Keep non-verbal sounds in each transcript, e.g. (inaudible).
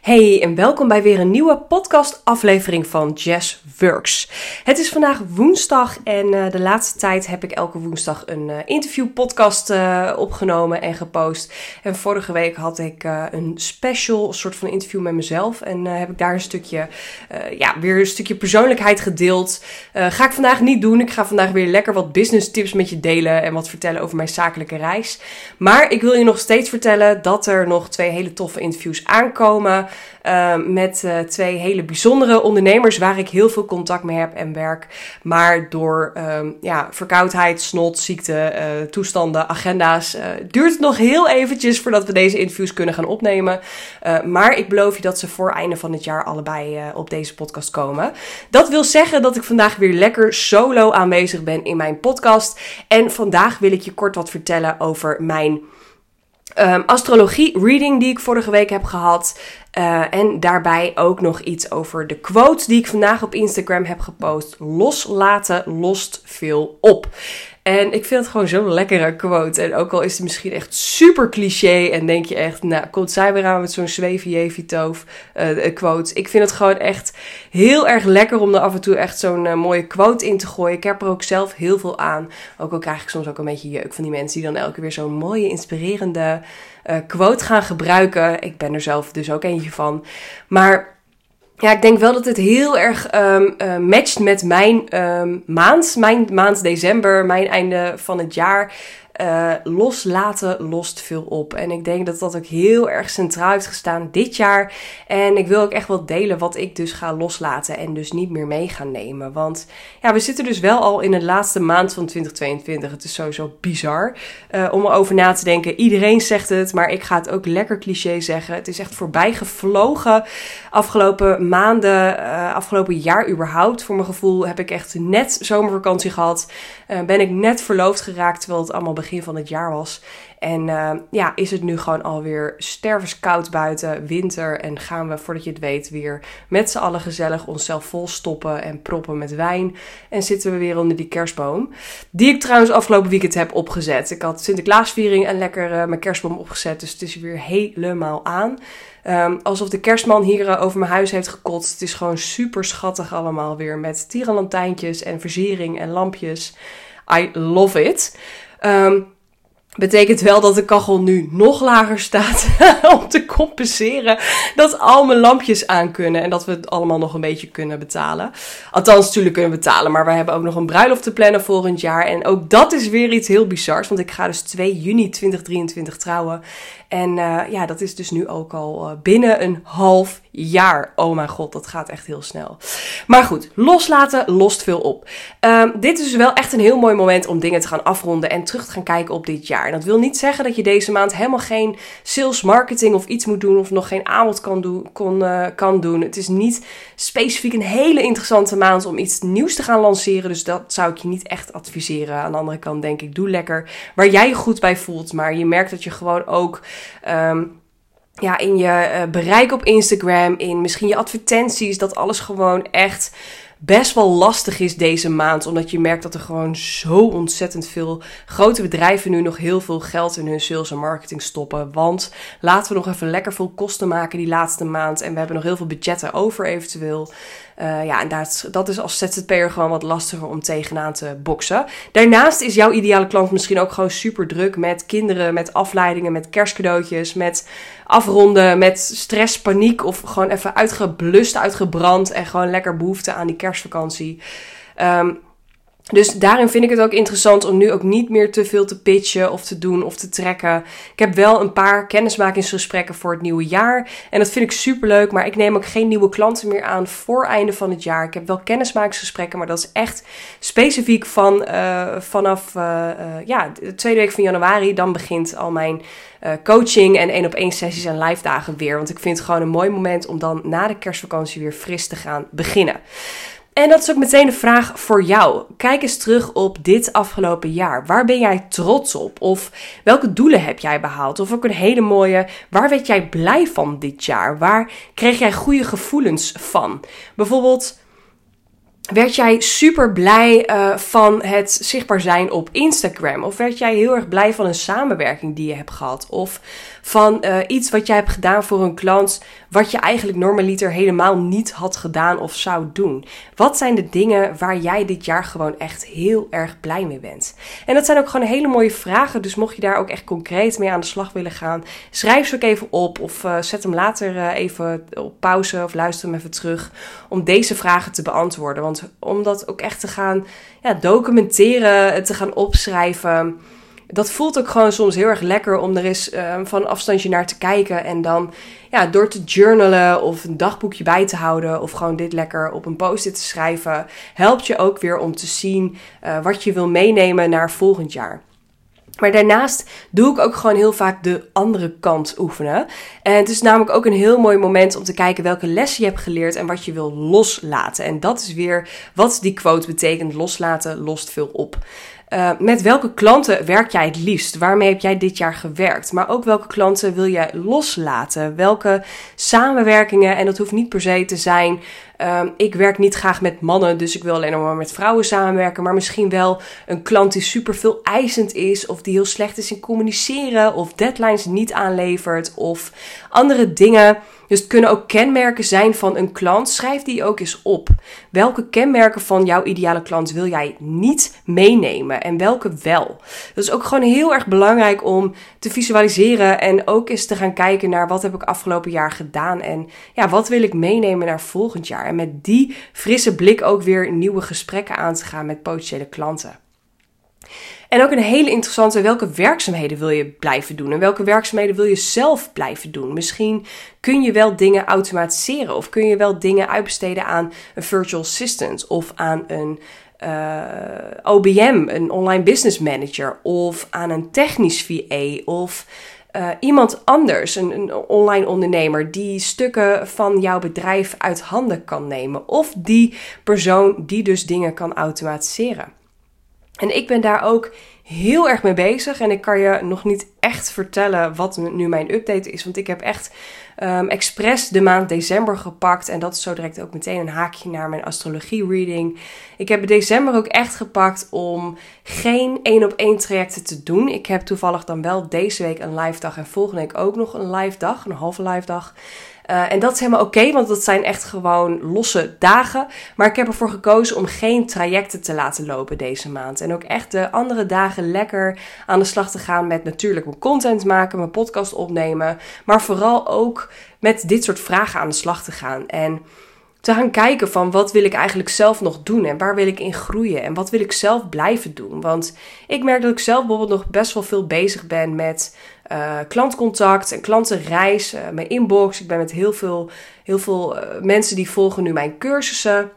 Hey en welkom bij weer een nieuwe podcast-aflevering van Jazz Works. Het is vandaag woensdag en uh, de laatste tijd heb ik elke woensdag een uh, interview-podcast uh, opgenomen en gepost. En vorige week had ik een special soort van interview met mezelf en heb ik daar een stukje, ja, weer een stukje persoonlijkheid gedeeld. ga ik vandaag niet doen. Ik ga vandaag weer lekker wat business tips met je delen en wat vertellen over mijn zakelijke reis. Maar ik wil je nog steeds vertellen dat er nog twee hele toffe interviews aankomen. Uh, met uh, twee hele bijzondere ondernemers waar ik heel veel contact mee heb en werk. Maar door um, ja, verkoudheid, snot, ziekte, uh, toestanden, agenda's duurt het nog heel eventjes voordat we deze interviews kunnen gaan opnemen. maar ik beloof je dat ze voor einde van het jaar allebei op deze podcast komen. Dat wil zeggen dat ik vandaag weer lekker solo aanwezig ben in mijn podcast. En vandaag wil ik je kort wat vertellen over mijn um, astrologie reading die ik vorige week heb gehad. Uh, en daarbij ook nog iets over de quote die ik vandaag op Instagram heb gepost. Loslaten lost veel op. En ik vind het gewoon zo'n lekkere quote. En ook al is het misschien echt super cliché. En denk je echt, nou, komt zij weer aan met zo'n zwevenjevitoof uh, eh, quote. Ik vind het gewoon echt heel erg lekker om er af en toe echt zo'n uh, mooie quote in te gooien. Ik heb er ook zelf heel veel aan. Ook al krijg ik soms ook een beetje jeuk van die mensen die dan elke keer weer zo'n mooie, inspirerende uh, quote gaan gebruiken. Ik ben er zelf dus ook eentje van. Maar ja, ik denk wel dat het heel erg um, matcht met mijn um, maand. Mijn maand december, mijn einde van het jaar. Uh, loslaten lost veel op. En ik denk dat dat ook heel erg centraal heeft gestaan dit jaar. En ik wil ook echt wel delen wat ik dus ga loslaten en dus niet meer mee gaan nemen. Want ja, we zitten dus wel al in de laatste maand van 2022. Het is sowieso bizar uh, om erover na te denken. Iedereen zegt het, maar ik ga het ook lekker cliché zeggen. Het is echt voorbij gevlogen afgelopen maanden, uh, afgelopen jaar überhaupt. Voor mijn gevoel heb ik echt net zomervakantie gehad. ben ik net verloofd geraakt terwijl het allemaal begint van het jaar was. En uh, ja, is het nu gewoon alweer stervenskoud buiten, winter. En gaan we, voordat je het weet, weer met z'n allen gezellig onszelf vol stoppen en proppen met wijn. En zitten we weer onder die kerstboom. Die ik trouwens afgelopen weekend heb opgezet. Ik had Sinterklaasviering en lekker uh, mijn kerstboom opgezet. Dus het is weer helemaal aan. Um, alsof de kerstman hier uh, over mijn huis heeft gekotst. Het is gewoon super schattig allemaal weer. Met tierenlantijntjes en versiering en lampjes. I love it. Um, betekent wel dat de kachel nu nog lager staat (laughs) om te compenseren dat al mijn lampjes aan kunnen en dat we het allemaal nog een beetje kunnen betalen. Althans, natuurlijk kunnen betalen, maar we hebben ook nog een bruiloft te plannen volgend jaar en ook dat is weer iets heel bizars, want ik ga dus 2 juni 2023 trouwen en uh, ja, dat is dus nu ook al uh, binnen een half jaar. Oh mijn god, dat gaat echt heel snel. Maar goed, loslaten lost veel op. Um, dit is dus wel echt een heel mooi moment om dingen te gaan afronden en terug te gaan kijken op dit jaar. En dat wil niet zeggen dat je deze maand helemaal geen sales marketing of iets moet doen of nog geen aanbod kan, doen, uh, kan doen. Het is niet specifiek een hele interessante maand om iets nieuws te gaan lanceren. Dus dat zou ik je niet echt adviseren. Aan de andere kant denk ik, doe lekker waar jij je goed bij voelt. Maar je merkt dat je gewoon ook Um, ja, in je uh, bereik op Instagram, in misschien je advertenties, dat alles gewoon echt best wel lastig is deze maand. Omdat je merkt dat er gewoon zo ontzettend veel grote bedrijven nu nog heel veel geld in hun sales en marketing stoppen. Want laten we nog even lekker veel kosten maken die laatste maand. En we hebben nog heel veel budgetten over eventueel. Uh, ja, en dat, dat is als ZZP'er gewoon wat lastiger om tegenaan te boksen. Daarnaast is jouw ideale klant misschien ook gewoon super druk met kinderen, met afleidingen, met kerstcadeautjes, met afronden, met stress, paniek of gewoon even uitgeblust, uitgebrand en gewoon lekker behoefte aan die kerstvakantie. Um, dus daarin vind ik het ook interessant om nu ook niet meer te veel te pitchen of te doen of te trekken. Ik heb wel een paar kennismakingsgesprekken voor het nieuwe jaar. En dat vind ik super leuk. Maar ik neem ook geen nieuwe klanten meer aan voor einde van het jaar. Ik heb wel kennismakingsgesprekken, maar dat is echt specifiek van uh, vanaf uh, uh, ja, de tweede week van januari. Dan begint al mijn coaching en één op één sessies en live dagen weer. Want ik vind het gewoon een mooi moment om dan na de kerstvakantie weer fris te gaan beginnen. En dat is ook meteen de vraag voor jou. Kijk eens terug op dit afgelopen jaar. Waar ben jij trots op? Of welke doelen heb jij behaald? Of ook een hele mooie, waar werd jij blij van dit jaar? Waar kreeg jij goede gevoelens van? Bijvoorbeeld, Werd jij super blij uh, van het zichtbaar zijn op Instagram? Of werd jij heel erg blij van een samenwerking die je hebt gehad? Of van uh, iets wat jij hebt gedaan voor een klant, wat je eigenlijk normaliter helemaal niet had gedaan of zou doen? Wat zijn de dingen waar jij dit jaar gewoon echt heel erg blij mee bent? En dat zijn ook gewoon hele mooie vragen, dus mocht je daar ook echt concreet mee aan de slag willen gaan, schrijf ze ook even op of uh, zet hem later even op pauze of luister hem even terug om deze vragen te beantwoorden. Want om dat ook echt te gaan ja, documenteren, te gaan opschrijven dat voelt ook gewoon soms heel erg lekker om er eens uh, van afstandje naar te kijken. En dan ja, door te journalen of een dagboekje bij te houden. Of gewoon dit lekker op een post-it te schrijven. Helpt je ook weer om te zien uh, wat je wil meenemen naar volgend jaar. Maar daarnaast doe ik ook gewoon heel vaak de andere kant oefenen. En het is namelijk ook een heel mooi moment om te kijken welke les je hebt geleerd en wat je wil loslaten. En dat is weer wat die quote betekent: loslaten lost veel op. Uh, met welke klanten werk jij het liefst? Waarmee heb jij dit jaar gewerkt? Maar ook welke klanten wil jij loslaten? Welke samenwerkingen, en dat hoeft niet per se te zijn. Uh, ik werk niet graag met mannen, dus ik wil alleen maar met vrouwen samenwerken. Maar misschien wel een klant die super veel eisend is, of die heel slecht is in communiceren, of deadlines niet aanlevert, of andere dingen dus het kunnen ook kenmerken zijn van een klant. Schrijf die ook eens op. Welke kenmerken van jouw ideale klant wil jij niet meenemen en welke wel? Dat is ook gewoon heel erg belangrijk om te visualiseren en ook eens te gaan kijken naar wat heb ik afgelopen jaar gedaan en ja, wat wil ik meenemen naar volgend jaar. En met die frisse blik ook weer nieuwe gesprekken aan te gaan met potentiële klanten. En ook een hele interessante, welke werkzaamheden wil je blijven doen? En welke werkzaamheden wil je zelf blijven doen? Misschien kun je wel dingen automatiseren of kun je wel dingen uitbesteden aan een virtual assistant of aan een eh, OBM, een online business manager, of aan een technisch VA of uh, iemand anders, een, online ondernemer, die stukken van jouw bedrijf uit handen kan nemen. Of die persoon die dus dingen kan automatiseren. En ik ben daar ook heel erg mee bezig. En ik kan je nog niet echt vertellen wat nu mijn update is. Want ik heb echt um, expres de maand december gepakt. En dat is zo direct ook meteen een haakje naar mijn astrologie reading. Ik heb december ook echt gepakt om geen één op één trajecten te doen. Ik heb toevallig dan wel deze week een live dag en volgende week ook nog een live dag, een halve live dag. Uh, en dat is helemaal oké, want dat zijn echt gewoon losse dagen. Maar ik heb ervoor gekozen om geen trajecten te laten lopen deze maand. En ook echt de andere dagen lekker aan de slag te gaan met natuurlijk mijn content maken, mijn podcast opnemen. Maar vooral ook met dit soort vragen aan de slag te gaan. En te gaan kijken van wat wil ik eigenlijk zelf nog doen en waar wil ik in groeien en wat wil ik zelf blijven doen. Want ik merk dat ik zelf bijvoorbeeld nog best wel veel bezig ben met uh, klantcontact en klantenreis, uh, mijn inbox. Ik ben met heel veel, heel veel uh, mensen die volgen nu mijn cursussen.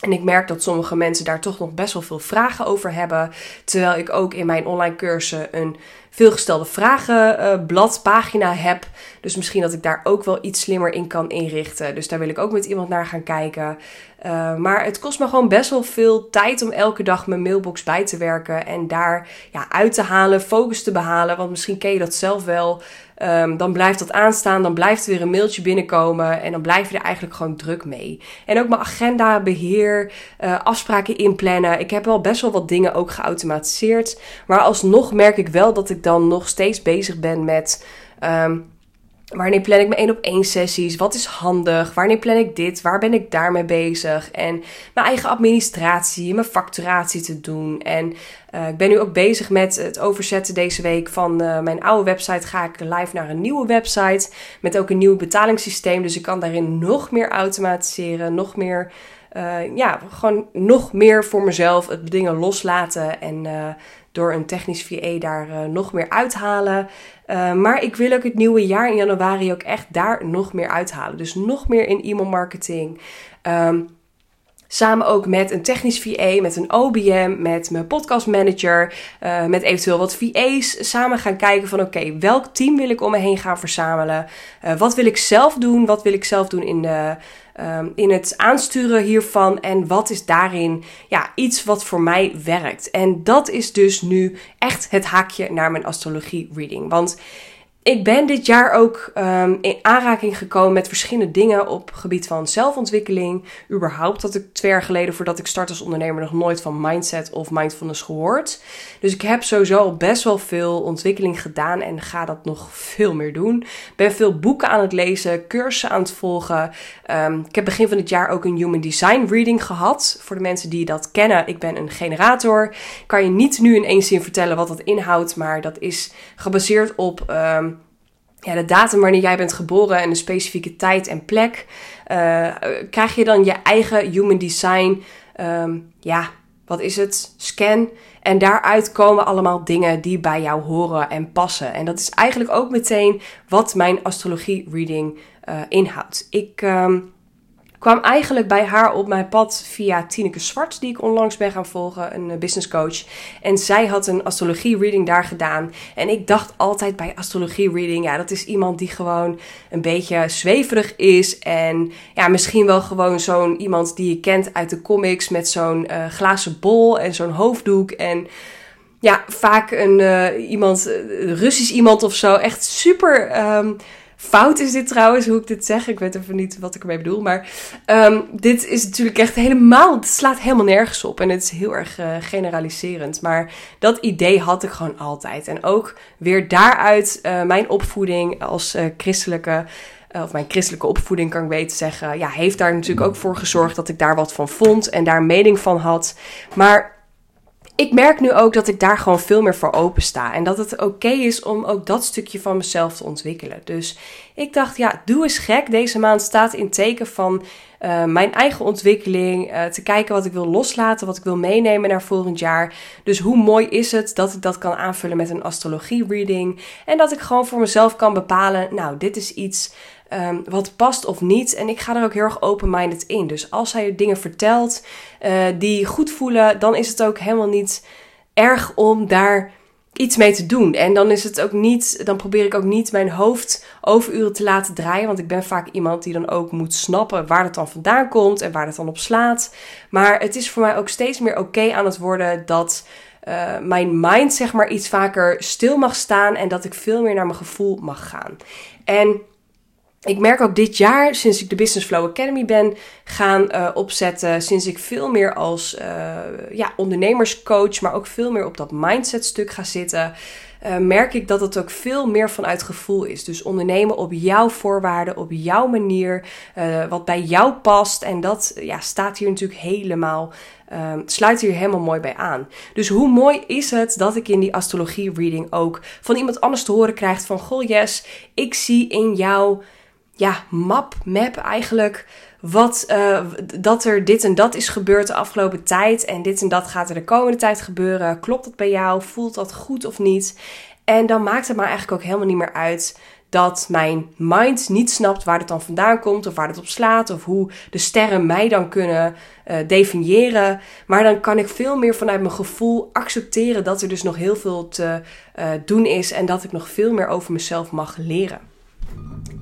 En ik merk dat sommige mensen daar toch nog best wel veel vragen over hebben. Terwijl ik ook in mijn online cursus een veelgestelde vragenblad, pagina heb. Dus misschien dat ik daar ook wel iets slimmer in kan inrichten. Dus daar wil ik ook met iemand naar gaan kijken. Uh, maar het kost me gewoon best wel veel tijd om elke dag mijn mailbox bij te werken. En daar ja, uit te halen, focus te behalen. Want misschien ken je dat zelf wel. Um, dan blijft dat aanstaan, dan blijft er weer een mailtje binnenkomen en dan blijf je er eigenlijk gewoon druk mee. En ook mijn agenda, beheer, uh, afspraken inplannen. Ik heb wel best wel wat dingen ook geautomatiseerd. Maar alsnog merk ik wel dat ik dan nog steeds bezig ben met. Um, Wanneer plan ik mijn één op één sessies? Wat is handig? Wanneer plan ik dit? Waar ben ik daarmee bezig? En mijn eigen administratie, mijn facturatie te doen. En uh, ik ben nu ook bezig met het overzetten deze week van uh, mijn oude website. Ga ik live naar een nieuwe website. Met ook een nieuw betalingssysteem. Dus ik kan daarin nog meer automatiseren. Nog meer, uh, ja, gewoon nog meer voor mezelf het dingen loslaten. En door een technisch VA daar uh, nog meer uithalen. Uh, maar ik wil ook het nieuwe jaar in januari ook echt daar nog meer uithalen. Dus nog meer in e-mail marketing. Um, Samen ook met een technisch VA, met een OBM, met mijn podcast manager, uh, met eventueel wat VA's. Samen gaan kijken van oké, welk team wil ik om me heen gaan verzamelen? Wat wil ik zelf doen? Wat wil ik zelf doen in de um, in het aansturen hiervan en wat is daarin ja, iets wat voor mij werkt. En dat is dus nu echt het haakje naar mijn astrologie reading. Want ik ben dit jaar ook um, in aanraking gekomen met verschillende dingen op het gebied van zelfontwikkeling. Überhaupt had ik twee jaar geleden, voordat ik start als ondernemer, nog nooit van mindset of mindfulness gehoord. Dus ik heb sowieso al best wel veel ontwikkeling gedaan en ga dat nog veel meer doen. Ben veel boeken aan het lezen, cursussen aan het volgen. Um, ik heb begin van dit jaar ook een Human Design Reading gehad. Voor de mensen die dat kennen, ik ben een generator. Ik kan je niet nu in één zin vertellen wat dat inhoudt, maar dat is gebaseerd op. Um, ja, de datum wanneer jij bent geboren en een specifieke tijd en plek, uh, krijg je dan je eigen human design, um, ja, wat is het? Scan. En daaruit komen allemaal dingen die bij jou horen en passen. En dat is eigenlijk ook meteen wat mijn astrologie reading uh, inhoudt. Ik. Um, kwam eigenlijk bij haar op mijn pad via Tineke Zwart, die ik onlangs ben gaan volgen, een eh, business coach. En zij had een astrologie reading daar gedaan. En ik dacht altijd bij astrologie reading, ja, dat is iemand die gewoon een beetje zweverig is. En ja, misschien wel gewoon zo'n iemand die je kent uit de comics met zo'n uh, glazen bol en zo'n hoofddoek. En ja, vaak een uh, iemand, Russisch iemand of zo. Echt super. Um, Fout is dit trouwens, hoe ik dit zeg. Ik weet even niet wat ik ermee bedoel. Maar um, dit is natuurlijk echt helemaal. Het slaat helemaal nergens op. En het is heel erg uh, generaliserend. Maar dat idee had ik gewoon altijd. En ook weer daaruit uh, mijn opvoeding als uh, christelijke. Of mijn christelijke opvoeding kan ik weten zeggen. Ja, heeft daar natuurlijk ook voor gezorgd dat ik daar wat van vond. En daar mening van had. Maar ik merk nu ook dat ik daar gewoon veel meer voor open sta. En dat het oké is om ook dat stukje van mezelf te ontwikkelen. Dus ik dacht, ja, doe eens gek. Deze maand staat in teken van uh, mijn eigen ontwikkeling. Uh, te kijken wat ik wil loslaten, wat ik wil meenemen naar volgend jaar. Dus hoe mooi is het dat ik dat kan aanvullen met een astrologie-reading. En dat ik gewoon voor mezelf kan bepalen, nou, dit is iets um, wat past of niet. En ik ga er ook heel erg open-minded in. Dus als hij dingen vertelt uh, die goed voelen, dan is het ook helemaal niet erg om daar iets mee te doen. En dan is het ook niet, dan probeer ik ook niet mijn hoofd overuren te laten draaien. Want ik ben vaak iemand die dan ook moet snappen waar het dan vandaan komt en waar het dan op slaat. Maar het is voor mij ook steeds meer oké aan het worden dat. Uh, mijn mind zeg maar iets vaker stil mag staan en dat ik veel meer naar mijn gevoel mag gaan. En ik merk ook dit jaar, sinds ik de Business Flow Academy ben gaan uh, opzetten, sinds ik veel meer als uh, ja, ondernemerscoach, maar ook veel meer op dat mindset stuk ga zitten, uh, merk ik dat het ook veel meer vanuit gevoel is. Dus ondernemen op jouw voorwaarden, op jouw manier, wat bij jou past. En dat ja, staat hier natuurlijk helemaal, sluit hier helemaal mooi bij aan. Dus hoe mooi is het dat ik in die astrologie reading ook van iemand anders te horen krijg van, goh yes, ik zie in jou ja, map, map eigenlijk. Wat, uh, dat er dit en dat is gebeurd de afgelopen tijd. En dit en dat gaat er de komende tijd gebeuren. Klopt dat bij jou? Voelt dat goed of niet? En dan maakt het maar eigenlijk ook helemaal niet meer uit dat mijn mind niet snapt waar het dan vandaan komt of waar het op slaat of hoe de sterren mij dan kunnen uh, definiëren. Maar dan kan ik veel meer vanuit mijn gevoel accepteren dat er dus nog heel veel te uh, doen is en dat ik nog veel meer over mezelf mag leren.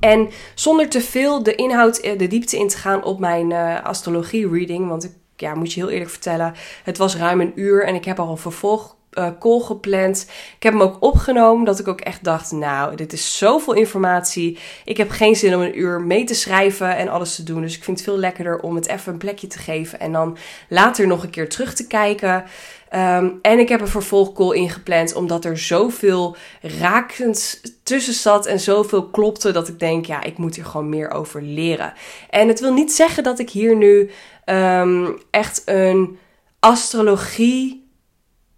En zonder te veel de inhoud, eh, de diepte in te gaan op mijn uh, astrologie reading. Want ik ja, moet je heel eerlijk vertellen, het was ruim een uur en ik heb al een vervolg uh, call gepland. Ik heb hem ook opgenomen, dat ik ook echt dacht, nou, dit is zoveel informatie. Ik heb geen zin om een uur mee te schrijven en alles te doen. Dus ik vind het veel lekkerder om het even een plekje te geven en dan later nog een keer terug te kijken. Um, en ik heb een vervolgcall ingepland, omdat er zoveel rakends tussen zat en zoveel klopte, dat ik denk, ja, ik moet hier gewoon meer over leren. En het wil niet zeggen dat ik hier nu um, echt een astrologie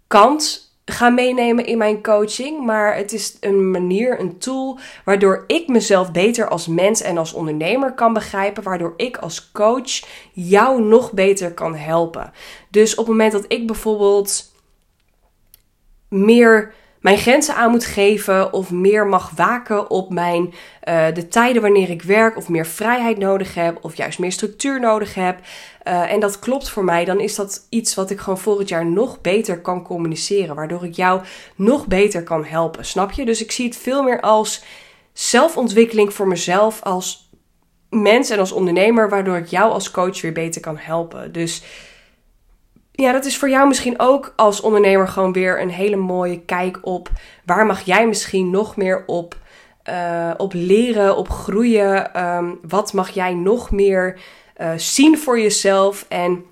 kant ga meenemen in mijn coaching. Maar het is een manier, een tool, waardoor ik mezelf beter als mens en als ondernemer kan begrijpen. Waardoor ik als coach jou nog beter kan helpen. Dus op het moment dat ik bijvoorbeeld meer mijn grenzen aan moet geven of meer mag waken op mijn, uh, de tijden wanneer ik werk of meer vrijheid nodig heb of juist meer structuur nodig heb. Uh, en dat klopt voor mij, dan is dat iets wat ik gewoon volgend jaar nog beter kan communiceren, waardoor ik jou nog beter kan helpen, snap je? Dus ik zie het veel meer als zelfontwikkeling voor mezelf als mens en als ondernemer, waardoor ik jou als coach weer beter kan helpen. Dus ja, dat is voor jou misschien ook als ondernemer gewoon weer een hele mooie kijk op waar mag jij misschien nog meer op uh, op leren, op groeien. Ehm, wat mag jij nog meer uh, zien voor jezelf? En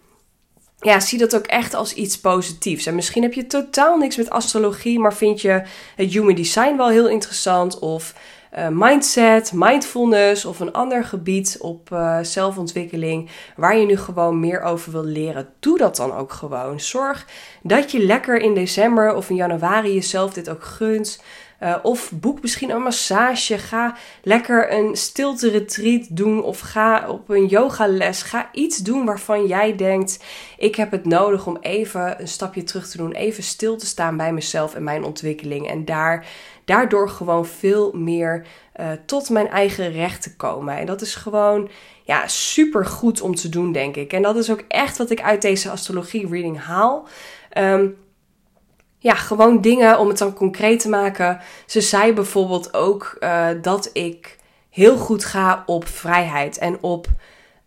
ja, zie dat ook echt als iets positiefs. En misschien heb je totaal niks met astrologie, maar vind je het human design wel heel interessant. Of uh, mindset, mindfulness of een ander gebied op uh, zelfontwikkeling waar je nu gewoon meer over wil leren. Doe dat dan ook gewoon. Zorg dat je lekker in december of in januari jezelf dit ook gunt. Uh, of boek misschien een massage. Ga lekker een stilte retreat doen. Of ga op een yogales. Ga iets doen waarvan jij denkt: ik heb het nodig om even een stapje terug te doen. Even stil te staan bij mezelf en mijn ontwikkeling. En daar, daardoor gewoon veel meer uh, tot mijn eigen recht te komen. En dat is gewoon ja, super goed om te doen, denk ik. En dat is ook echt wat ik uit deze astrologie reading haal. Um, ja, gewoon dingen om het dan concreet te maken. Ze zei bijvoorbeeld ook uh, dat ik heel goed ga op vrijheid en op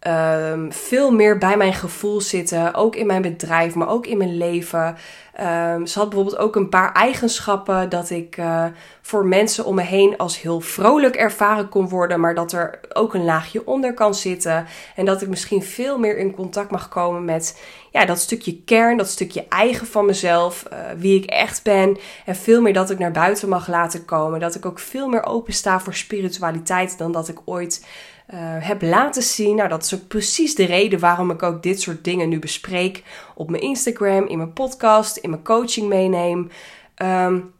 um, veel meer bij mijn gevoel zitten. Ook in mijn bedrijf, maar ook in mijn leven. Um, ze had bijvoorbeeld ook een paar eigenschappen dat ik uh, voor mensen om me heen als heel vrolijk ervaren kon worden, maar dat er ook een laagje onder kan zitten. En dat ik misschien veel meer in contact mag komen met ja, dat stukje kern, dat stukje eigen van mezelf, uh, wie ik echt ben. En veel meer dat ik naar buiten mag laten komen. Dat ik ook veel meer open sta voor spiritualiteit dan dat ik ooit uh, heb laten zien. Nou, dat is ook precies de reden waarom ik ook dit soort dingen nu bespreek op mijn Instagram, in mijn podcast, in mijn coaching meeneem. Um,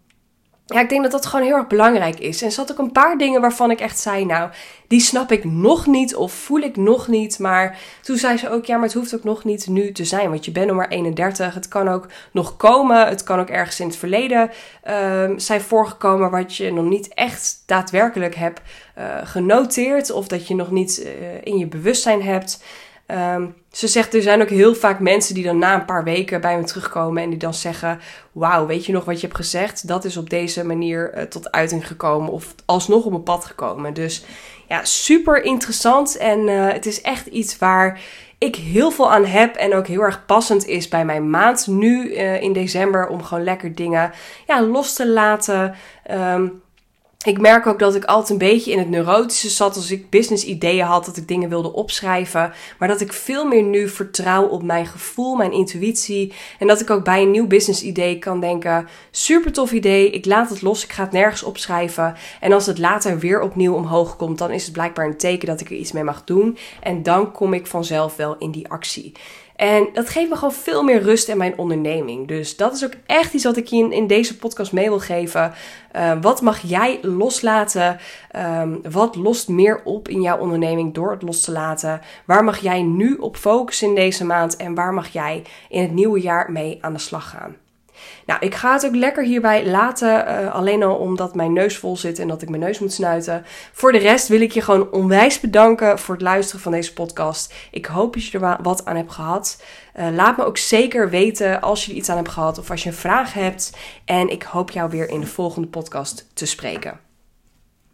ja, ik denk dat dat gewoon heel erg belangrijk is. En er zat ook een paar dingen waarvan ik echt zei, nou, die snap ik nog niet of voel ik nog niet. Maar toen zei ze ook, ja, maar het hoeft ook nog niet nu te zijn, want je bent nog maar 31. Het kan ook nog komen, het kan ook ergens in het verleden uh, zijn voorgekomen wat je nog niet echt daadwerkelijk hebt uh, genoteerd of dat je nog niet uh, in je bewustzijn hebt. Um, ze zegt, er zijn ook heel vaak mensen die dan na een paar weken bij me terugkomen en die dan zeggen: Wauw, weet je nog wat je hebt gezegd? Dat is op deze manier uh, tot uiting gekomen of alsnog op mijn pad gekomen. Dus ja, super interessant en uh, het is echt iets waar ik heel veel aan heb en ook heel erg passend is bij mijn maand nu uh, in december om gewoon lekker dingen ja, los te laten. Um, ik merk ook dat ik altijd een beetje in het neurotische zat als ik business ideeën had, dat ik dingen wilde opschrijven. Maar dat ik veel meer nu vertrouw op mijn gevoel, mijn intuïtie. En dat ik ook bij een nieuw business idee kan denken: super tof idee, ik laat het los, ik ga het nergens opschrijven. En als het later weer opnieuw omhoog komt, dan is het blijkbaar een teken dat ik er iets mee mag doen. En dan kom ik vanzelf wel in die actie. En dat geeft me gewoon veel meer rust in mijn onderneming. Dus dat is ook echt iets wat ik je in, deze podcast mee wil geven. Uh, wat mag jij loslaten? Um, wat lost meer op in jouw onderneming door het los te laten? Waar mag jij nu op focussen in deze maand? En waar mag jij in het nieuwe jaar mee aan de slag gaan? Nou, ik ga het ook lekker hierbij laten. Uh, alleen al omdat mijn neus vol zit en dat ik mijn neus moet snuiten. Voor de rest wil ik je gewoon onwijs bedanken voor het luisteren van deze podcast. Ik hoop dat je er wat aan hebt gehad. Uh, laat me ook zeker weten als je er iets aan hebt gehad of als je een vraag hebt. En ik hoop jou weer in de volgende podcast te spreken.